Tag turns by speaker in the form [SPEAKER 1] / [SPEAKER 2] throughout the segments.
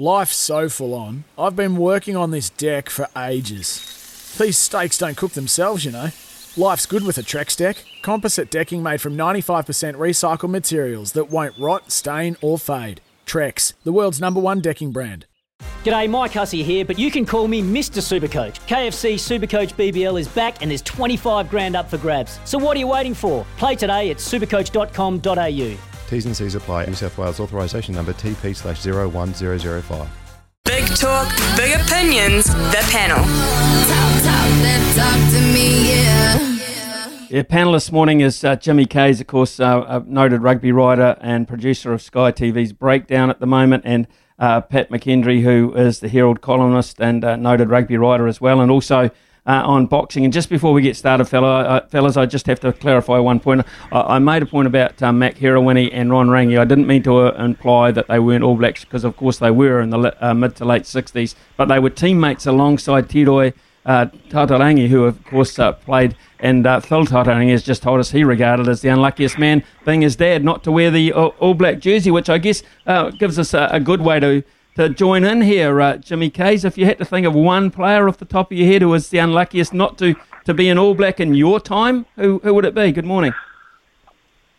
[SPEAKER 1] Life's so full on. I've been working on this deck for ages. These steaks don't cook themselves, you know. Life's good with a Trex deck. Composite decking made from 95% recycled materials that won't rot, stain, or fade. Trex, the world's number one decking brand.
[SPEAKER 2] G'day, Mike Hussey here, but you can call me Mr. Supercoach. KFC Supercoach BBL is back and there's 25 grand up for grabs. So what are you waiting for? Play today at supercoach.com.au.
[SPEAKER 3] T's and C's apply. New South Wales authorisation number TP slash 01005.
[SPEAKER 4] Big talk, big opinions, the panel.
[SPEAKER 5] Talk, talk, talk to me, yeah.
[SPEAKER 6] Yeah, panel this morning is uh, Jimmy Kayes, of course, uh, a noted rugby writer and producer of Sky TV's Breakdown at the moment, and uh, Pat McKendry, who is the Herald columnist and uh, noted rugby writer as well, and also uh, on boxing. And just before we get started, fella, uh, fellas, I just have to clarify one point. I, I made a point about um, Mac Herewini and Ron Rangi. I didn't mean to uh, imply that they weren't All Blacks because, of course, they were in the mid to late 60s, but they were teammates alongside Tiroi uh, Tataurangi, who, of course, uh, played. And uh, Phil Tataurangi has just told us he regarded as the unluckiest man, being his dad, not to wear the All Black jersey, which I guess uh, gives us a, a good way to to join in here, uh, Jimmy Kayes. If you had to think of one player off the top of your head who was the unluckiest not to, to be an All Black in your time, who, who would it be? Good morning.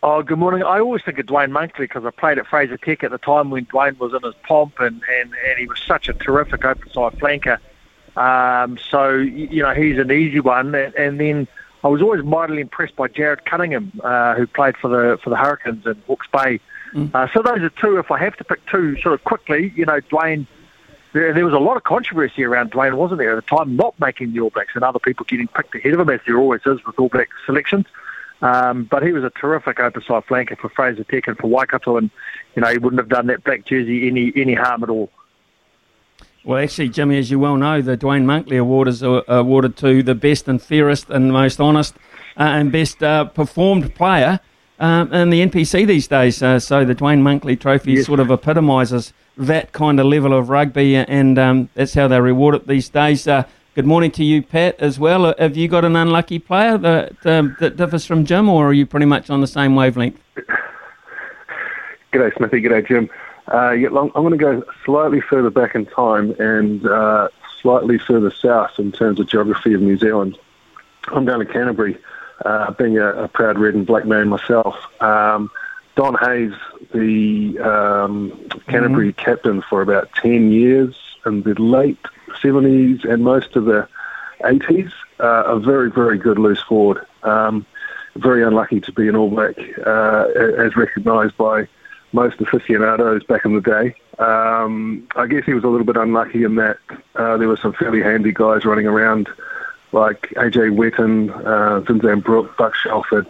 [SPEAKER 7] Oh, good morning. I always think of Duane Monkley because I played at Fraser Tech at the time when Duane was in his pomp and, and, and he was such a terrific open side flanker. Um, so, you know, he's an easy one. And, and then I was always mightily impressed by Jared Cunningham, uh, who played for the for the Hurricanes in Hawke's Bay.
[SPEAKER 6] Mm.
[SPEAKER 7] Uh, so those are two. If I have to pick two, sort of quickly, you know, Duane. There, there was a lot of controversy around Duane, wasn't there, at the time, not making the All Blacks, and other people getting picked ahead of him, as there always is with All Black selections. Um, but he was a terrific open side flanker for Fraser Tech and for Waikato, and you know he wouldn't have done that black jersey any any harm at all.
[SPEAKER 6] Well, actually, Jimmy, as you well know, the Duane Monkley Award is uh, awarded to the best and fairest and most honest uh, and best uh, performed player um, in the NPC these days. Uh, so the Duane Monkley Trophy
[SPEAKER 7] Yes.
[SPEAKER 6] sort of epitomises that kind of level of rugby, and um, that's how they reward it these days. Uh, good morning to you, Pat, as well. Uh, Have you got an unlucky player that, um, that differs from Jim, or are you pretty much on the same wavelength?
[SPEAKER 8] G'day, Smithy. G'day, Jim. Uh, yeah, I'm going to go slightly further back in time and uh, slightly further south in terms of geography of New Zealand. I'm going to Canterbury, uh, being a, a proud red and black man myself. Um, Don Hayes, the um, Canterbury captain for about 10 years in the late 70s and most of the 80s, uh, a very, very good loose forward. Um, very unlucky to be an All Black, uh, as recognised by most aficionados back in the day. Um, I guess he was a little bit unlucky in that uh, there were some fairly handy guys running around, like AJ Whetton, uh, Zinzan Brooke, Buck Shelford,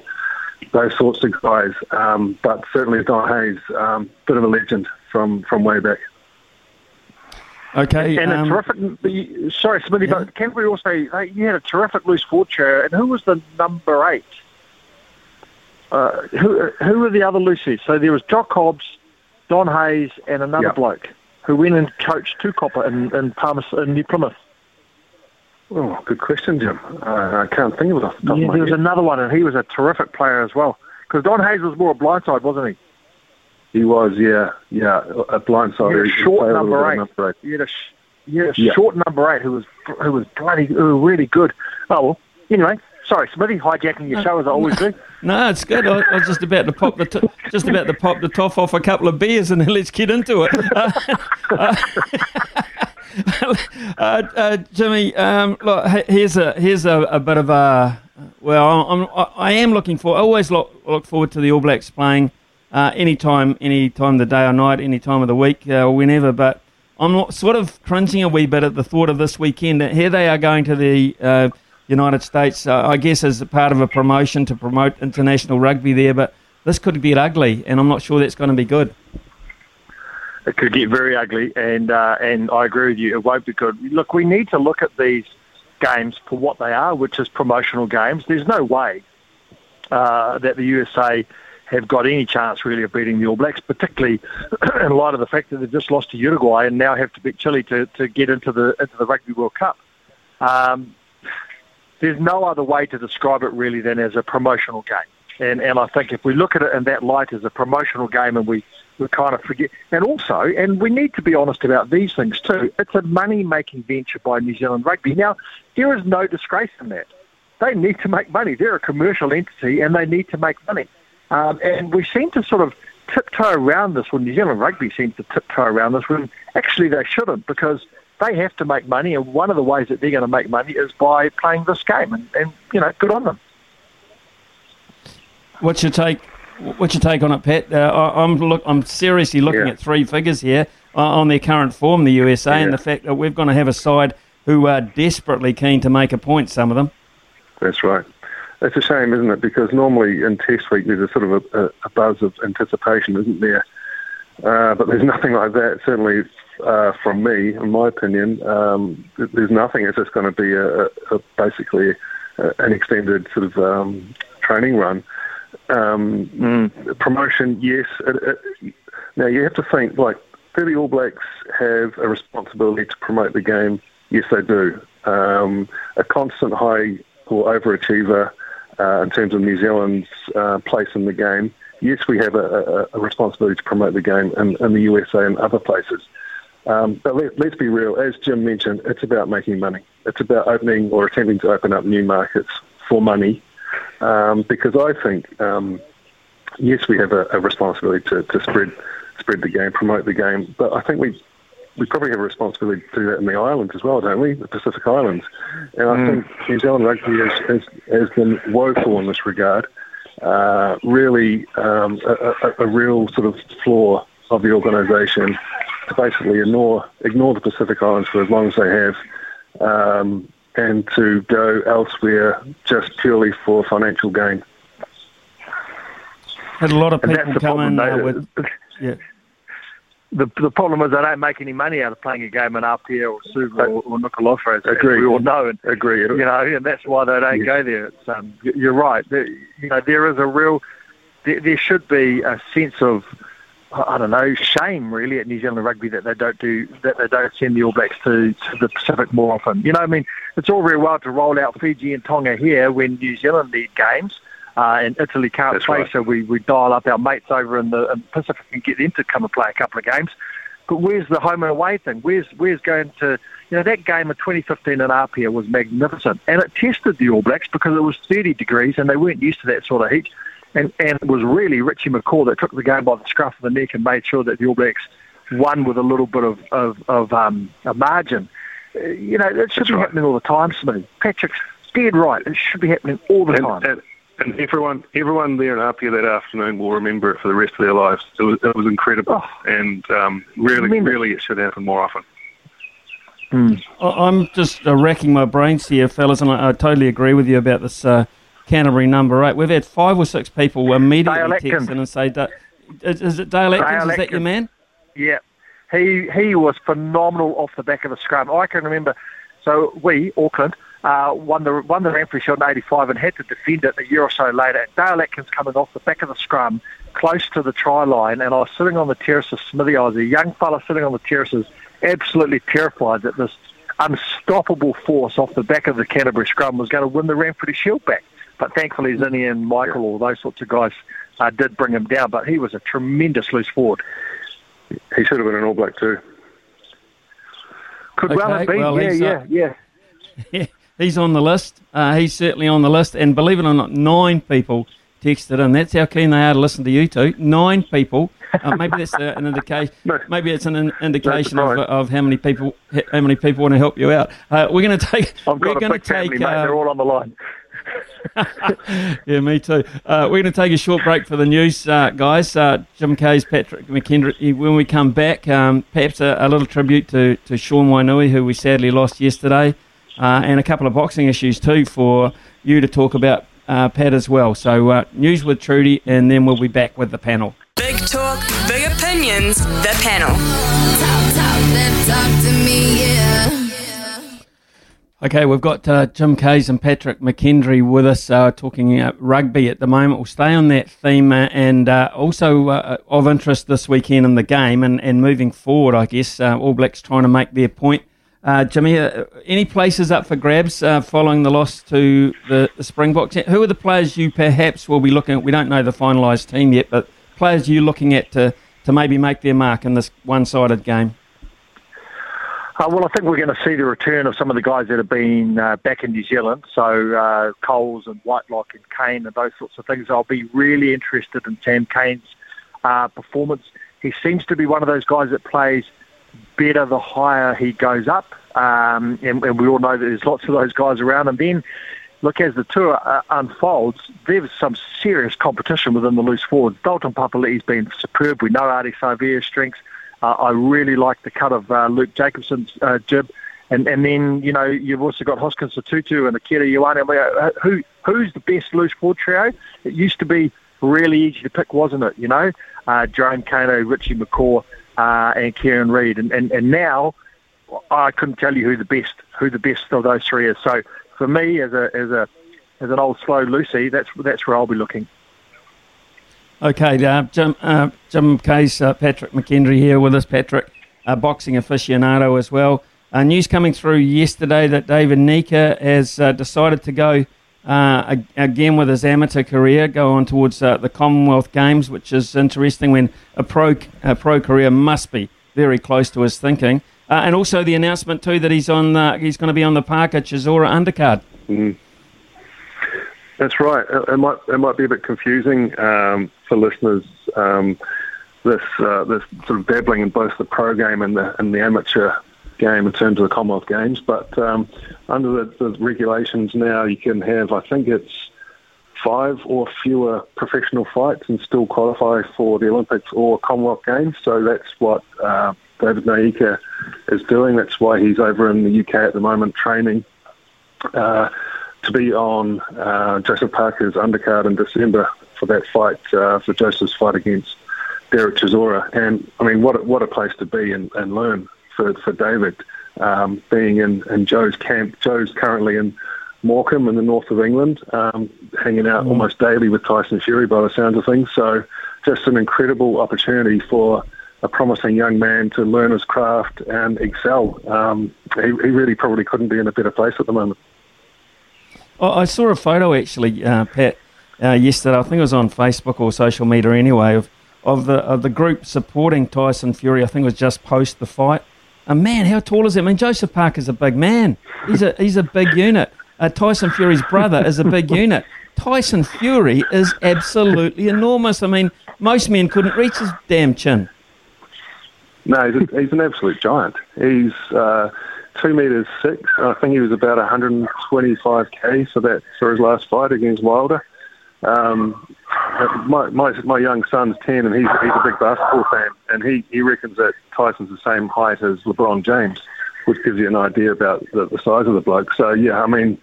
[SPEAKER 8] those sorts of guys. Um, but certainly Don Hayes, um, bit of a legend from, from way back.
[SPEAKER 6] Okay.
[SPEAKER 7] And
[SPEAKER 6] um,
[SPEAKER 7] a terrific. Sorry, Smithy,
[SPEAKER 6] yeah.
[SPEAKER 7] but Canterbury also you had a terrific loose forward chair. And who was the number eight? Uh, who who were the other loosies? So there was Jock Hobbs, Don Hayes, and another
[SPEAKER 8] Yeah.
[SPEAKER 7] bloke who went and coached Tukapa in in, Palmer, in New Plymouth.
[SPEAKER 8] Oh, good question, Jim. Uh, I can't think of it off the top
[SPEAKER 7] Yeah,
[SPEAKER 8] of my
[SPEAKER 7] there was
[SPEAKER 8] head.
[SPEAKER 7] another one, and he was a terrific player as well. Because Don Hayes was more a blindside, wasn't he?
[SPEAKER 8] He was, yeah, yeah, a blindside.
[SPEAKER 7] He had a
[SPEAKER 8] He
[SPEAKER 7] short
[SPEAKER 8] a
[SPEAKER 7] number eight.
[SPEAKER 8] of number eight.
[SPEAKER 7] You had a, sh- you had a
[SPEAKER 8] Yeah.
[SPEAKER 7] short number eight who was who was bloody who was really good. Oh well, anyway, sorry, Smithy, hijacking your show as I always do.
[SPEAKER 6] No, it's good. I, I was just about to pop the t- just about to pop the top off a couple of beers and then let's get into it. Uh, uh, uh, uh, Jimmy, um, look, here's a here's a, a bit of a well, I'm, I- am looking for. I always look look forward to the All Blacks playing uh, anytime, any time of the day or night, any time of the week, uh, whenever. But I'm sort of cringing a wee bit at the thought of this weekend. Here they are going to the uh, United States, uh, I guess, as part of a promotion to promote international rugby there. But this could get ugly, and I'm not sure that's going to be good.
[SPEAKER 7] It could get very ugly, and uh, and I agree with you. It won't be good. Look, we need to look at these games for what they are, which is promotional games. There's no way uh, that the USA have got any chance really of beating the All Blacks, particularly in light of the fact that they've just lost to Uruguay and now have to beat Chile to, to get into the into the Rugby World Cup. Um, there's no other way to describe it really than as a promotional game. And and I think if we look at it in that light as a promotional game and we, we kind of forget and also and we need to be honest about these things too, it's a money making venture by New Zealand rugby. Now, there is no disgrace in that. They need to make money. They're a commercial entity and they need to make money. Um, and we seem to sort of tiptoe around this when New Zealand rugby seems to tiptoe around this when actually they shouldn't because they have to make money, and one of the ways that they're going to make money is by playing this game, and, and you know, good on them.
[SPEAKER 6] What's your take? What's your take on it, Pat? Uh, I, am look. I'm seriously looking
[SPEAKER 8] Yeah.
[SPEAKER 6] at three figures here uh, on their current form, the USA, and the fact that we're going to have a side who are desperately keen to make a point. Some of them.
[SPEAKER 8] That's right. It's a shame, isn't it? Because normally in Test week there's a sort of a, a, a buzz of anticipation, isn't there? Uh, but there's nothing like that. Certainly, uh, from me, in my opinion, um, there's nothing. It's just going to be a, a, basically a, an extended sort of um, training run. Um, Promotion, yes. It, it, now you have to think like, do the All Blacks have a responsibility to promote the game? Yes, they do. Um, a constant high or overachiever uh, in terms of New Zealand's uh, place in the game. Yes, we have a, a, a responsibility to promote the game in, in the USA and other places. Um, but let, let's be real. As Jim mentioned, it's about making money. It's about opening or attempting to open up new markets for money. Um, because I think, um, yes, we have a, a responsibility to, to spread spread the game, promote the game. But I think we we probably have a responsibility to do that in the islands as well, don't we? The Pacific Islands. And I think New Zealand rugby has, has, has been woeful in this regard. Uh, really, um, a, a, a real sort of flaw of the organisation to basically ignore ignore the Pacific Islands for as long as they have, um, and to go elsewhere just purely for financial gain.
[SPEAKER 6] Had a lot of
[SPEAKER 7] And
[SPEAKER 6] people
[SPEAKER 7] that's the
[SPEAKER 6] come
[SPEAKER 7] problem.
[SPEAKER 6] in uh,
[SPEAKER 7] They-
[SPEAKER 6] with yeah.
[SPEAKER 7] the the problem is they don't make any money out of playing a game in Apia or Suva or, or Nuku'alofa, as, as
[SPEAKER 8] Agreed.
[SPEAKER 7] we all know. And,
[SPEAKER 8] Agree.
[SPEAKER 7] you know, and that's why they don't
[SPEAKER 8] Yes.
[SPEAKER 7] go there. It's, um, you're right. There, you know, there is a real, there, there should be a sense of, I don't know, shame really at New Zealand rugby that they don't do that they don't send the All Blacks to, to the Pacific more often. You know, I mean, it's all very well to roll out Fiji and Tonga here when New Zealand need games. Uh, and Italy can't
[SPEAKER 8] That's
[SPEAKER 7] play,
[SPEAKER 8] right.
[SPEAKER 7] so we, we dial up our mates over in the, in the Pacific and get them to come and play a couple of games. But where's the home and away thing? Where's where's going to you know that game of 2015 in Apia was magnificent, and it tested the All Blacks because it was 30 degrees and they weren't used to that sort of heat, and and it was really Richie McCaw that took the game by the scruff of the neck and made sure that the All Blacks won with a little bit of of, of um, a margin. Uh, You know it should
[SPEAKER 8] That's
[SPEAKER 7] be
[SPEAKER 8] right.
[SPEAKER 7] happening all the time, Smithy. Patrick's dead right. It should be happening all the
[SPEAKER 8] and,
[SPEAKER 7] time.
[SPEAKER 8] and, and everyone, everyone there in Apia that afternoon will remember it for the rest of their lives. It was, it was incredible,
[SPEAKER 7] Oh.
[SPEAKER 8] and um, really,
[SPEAKER 7] Tremendous.
[SPEAKER 8] really, it should happen more often.
[SPEAKER 6] I- I'm just uh, racking my brains here, fellas, and I, I totally agree with you about this uh, Canterbury number eight. We've had five or six people immediately text in and say, "Da- is, is it Dale Atkins?
[SPEAKER 7] Dale
[SPEAKER 6] is that your man?
[SPEAKER 7] Yeah, he he was phenomenal off the back of the scrum. I can remember. So we Auckland uh, won the won the Ranfurly Shield in '85 and had to defend it a year or so later. Dale Atkins coming off the back of the scrum, close to the try line, and I was sitting on the terraces. Smithy, I was a young fella sitting on the terraces, absolutely terrified that this unstoppable force off the back of the Canterbury scrum was going to win the Ranfurly Shield back. But thankfully, Zinni and Michael, all those sorts of guys, uh, did bring him down. But he was a tremendous loose forward.
[SPEAKER 8] He should have been an All Black too.
[SPEAKER 7] Could well have been.
[SPEAKER 6] well,
[SPEAKER 7] yeah, yeah,
[SPEAKER 6] uh,
[SPEAKER 7] yeah.
[SPEAKER 6] Yeah, he's on the list. Uh, he's certainly on the list. And believe it or not, nine people texted in. That's how keen they are to listen to you two. Nine people. Uh, maybe that's uh, an indication.
[SPEAKER 8] No.
[SPEAKER 6] Maybe it's an in- indication of, of how many people how many people want to help you out. Uh, we're going to take.
[SPEAKER 7] I've
[SPEAKER 6] we're
[SPEAKER 7] got a
[SPEAKER 6] going to
[SPEAKER 7] big family,
[SPEAKER 6] take.
[SPEAKER 7] mate.
[SPEAKER 6] uh,
[SPEAKER 7] They're all on the line.
[SPEAKER 6] yeah, me too. Uh, we're going to take a short break for the news, uh, guys. Uh, Jim Kayes Patrick McKendry. When we come back, um, perhaps a, a little tribute to, to Sean Wainui, who we sadly lost yesterday, uh, and a couple of boxing issues too for you to talk about, uh, Pat, as well. So, uh, news with Trudy, and then we'll be back with the panel.
[SPEAKER 4] Big talk, big opinions. opinions, the panel.
[SPEAKER 5] Talk, talk, talk to me, yeah.
[SPEAKER 6] Okay, we've got uh, Jim Kayes and Patrick McKendry with us uh, talking uh, rugby at the moment. We'll stay on that theme uh, and uh, also of interest this weekend in the game and, and moving forward, I guess. All Blacks trying to make their point. Jimmy, any places up for grabs following the loss to the, the Springboks? Who are the players you perhaps will be looking at? We don't know the finalised team yet, but players you're looking at to, to maybe make their mark in this one sided game?
[SPEAKER 7] Uh, well, I think we're going to see the return of some of the guys that have been uh, back in New Zealand. So uh, Coles and Whitelock and Cane and those sorts of things. I'll be really interested in Sam Cane's uh, performance. He seems to be one of those guys that plays better the higher he goes up. Um, and, and, we all know that there's lots of those guys around. And then, look, as the tour uh, unfolds, there's some serious competition within the loose forwards. Dalton Papali'i's been superb. We know Ardie Savea's strengths. Uh, I really like the cut of uh, Luke Jacobson's uh, jib. And, and then, you know, you've also got Hoskins Sotutu and Akira Ioane. Uh, who, who's the best loose forward trio? It used to be really easy to pick, wasn't it? You know, uh, Jerome Kaino, Richie McCaw, uh, and Kieran Read. And, and, and now I couldn't tell you who the best who the best of those three is. So for me, as a as a as an old slow loosie, that's that's where I'll be looking.
[SPEAKER 6] Okay, uh, Jim, uh, Jim Kayes, uh, Patrick McKendry here with us. Patrick, a boxing aficionado as well. Uh, news coming through yesterday that David Nyika has uh, decided to go uh, again with his amateur career, go on towards the Commonwealth Games, which is interesting when a pro, a pro career must be very close to his thinking. and also the announcement too that he's on, he's going to be on the Parker Chisora undercard.
[SPEAKER 8] Mm. That's right. It might it might be a bit confusing um, for listeners. Um, this uh, this sort of dabbling in both the pro game and the and the amateur game in terms of the Commonwealth Games, but um, under the, the, regulations now, you can have I think it's five or fewer professional fights and still qualify for the Olympics or Commonwealth Games. So that's what uh, David Nyika is doing. That's why he's over in the UK at the moment training. Uh, to be on uh, Joseph Parker's undercard in December for that fight, uh, for Joseph's fight against Derek Chisora. And I mean, what a, what a place to be and, and learn for, for David, um, being in, in Joe's camp. Joe's currently in Morecambe in the north of England, um, hanging out mm. almost daily with Tyson Fury by the sounds of things. So just an incredible opportunity for a promising young man to learn his craft and excel. Um, he, he really probably couldn't be in a better place at the moment.
[SPEAKER 6] I saw a photo actually, uh, Pat, uh, yesterday. I think it was on Facebook or social media anyway of of the of the group supporting Tyson Fury. I think it was just post the fight. And man, how tall is he? I mean, Joseph Parker's a big man. He's a he's a big unit. Uh, Tyson Fury's brother is a big unit. Tyson Fury is absolutely enormous. I mean, most men couldn't reach his damn chin.
[SPEAKER 8] No, he's, a, he's an absolute giant. He's uh, two meters six. I think he was about 125 k for that for his last fight against Wilder. Um, my, my my young son's ten, and he's he's a big basketball fan, and he he reckons that Tyson's the same height as LeBron James, which gives you an idea about the, the size of the bloke. So yeah, I mean,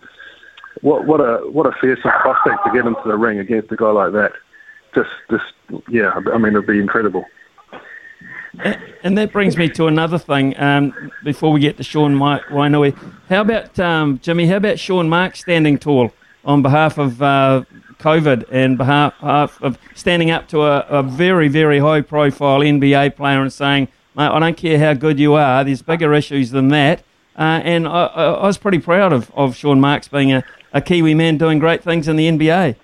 [SPEAKER 8] what what a what a fearsome prospect to get into the ring against a guy like that. Just just yeah, I mean it'd be incredible.
[SPEAKER 6] And that brings me to another thing. Um, before we get to Sean Wainui, how about um, Jimmy? How about Sean Mark standing tall on behalf of uh, COVID and behalf, of standing up to a, a, very, very high-profile NBA player and saying, "Mate, I don't care how good you are. There's bigger issues than that." Uh, and I, I, was pretty proud of, of Sean Marks being a, a Kiwi man doing great things in the NBA.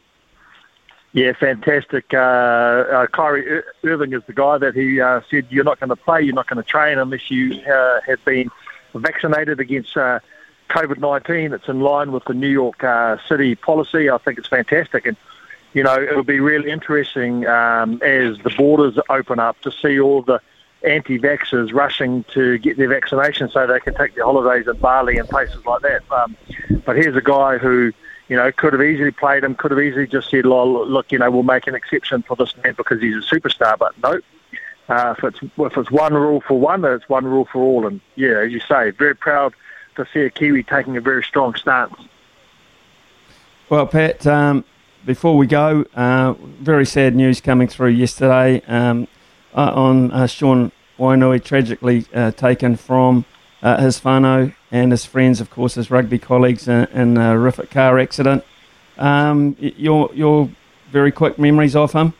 [SPEAKER 7] Yeah, fantastic. Uh, uh, Kyrie Irving is the guy that he uh, said you're not going to play, you're not going to train unless you uh, have been vaccinated against uh, COVID-19. It's in line with the New York uh, City policy. I think it's fantastic, and you know it'll be really interesting um, as the borders open up to see all the anti-vaxxers rushing to get their vaccination so they can take their holidays in Bali and places like that. Um, but here's a guy who you know, could have easily played him, could have easily just said, look, you know, we'll make an exception for this man because he's a superstar. But no, uh, if, it's, if it's one rule for one, it's one rule for all. And yeah, as you say, very proud to see a Kiwi taking a very strong stance.
[SPEAKER 6] Well, Pat, um, before we go, uh, very sad news coming through yesterday. Um, uh, on uh, Sean Wainui, tragically uh, taken from uh, his whānau and his friends, of course, his rugby colleagues in, in a horrific car accident. Um, your, your very quick memories of him?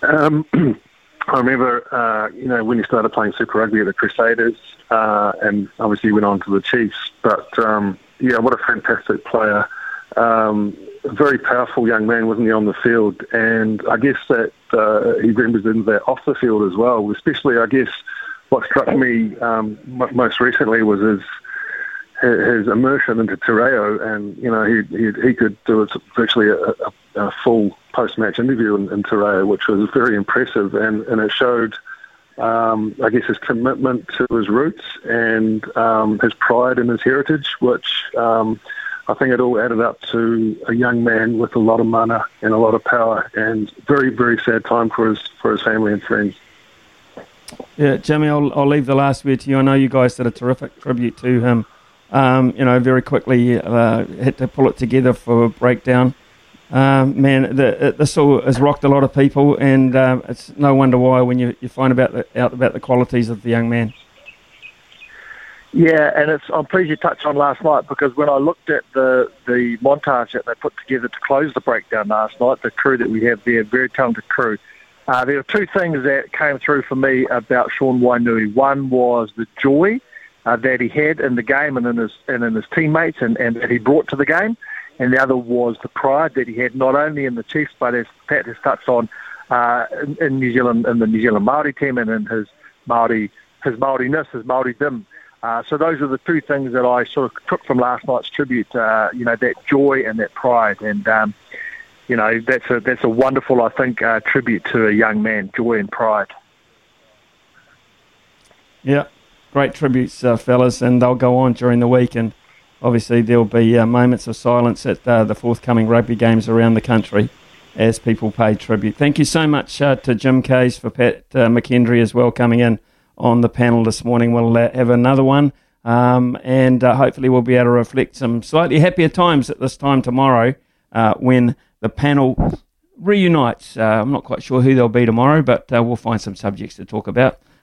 [SPEAKER 8] Um, I remember, uh, you know, when he started playing Super Rugby at the Crusaders, uh, and obviously went on to the Chiefs. But um, yeah, what a fantastic player! Um, a very powerful young man, wasn't he, on the field? And I guess that uh, he represented that off the field as well. Especially, I guess, what struck me um, most recently was his his immersion into te reo and you know he he, he could do it virtually a, a, a full post-match interview in, in which was very impressive, and and it showed. Um, I guess his commitment to his roots and um, his pride in his heritage, which um, I think it all added up to a young man with a lot of mana and a lot of power, and very, very sad time for his for his family and friends.
[SPEAKER 6] Yeah, Jimmy, I'll, I'll leave the last word to you. I know you guys did a terrific tribute to him. Um, you know, very quickly uh, had to pull it together for a breakdown. Um, man, the, this all has rocked a lot of people, and uh, it's no wonder why when you, you find about the, out about the qualities of the young man.
[SPEAKER 7] Yeah, and it's I'm pleased you touched on last night because when I looked at the the montage that they put together to close the breakdown last night, the crew that we have there, very talented crew. Uh, there were two things that came through for me about Sean Wainui. One was the joy uh, that he had in the game and in his and in his teammates and, and that he brought to the game, and the other was the pride that he had not only in the Chiefs but as Pat has touched on uh, in, in New Zealand in the New Zealand Maori team and in his Maori his Maoriness, his Maoridom. Uh, so those are the two things that I sort of took from last night's tribute. Uh, you know, that joy and that pride, and um, you know, that's a that's a wonderful, I think, uh, tribute to a young man, joy and pride.
[SPEAKER 6] Yeah, great tributes, uh, fellas, and they'll go on during the week, and obviously there'll be uh, moments of silence at uh, the forthcoming rugby games around the country as people pay tribute. Thank you so much to Jim Kayes for Pat McKendry as well coming in on the panel this morning. We'll uh, have another one, um, and uh, hopefully we'll be able to reflect some slightly happier times at this time tomorrow uh, when the panel reunites. Uh, I'm not quite sure who they'll be tomorrow, but uh, we'll find some subjects to talk about.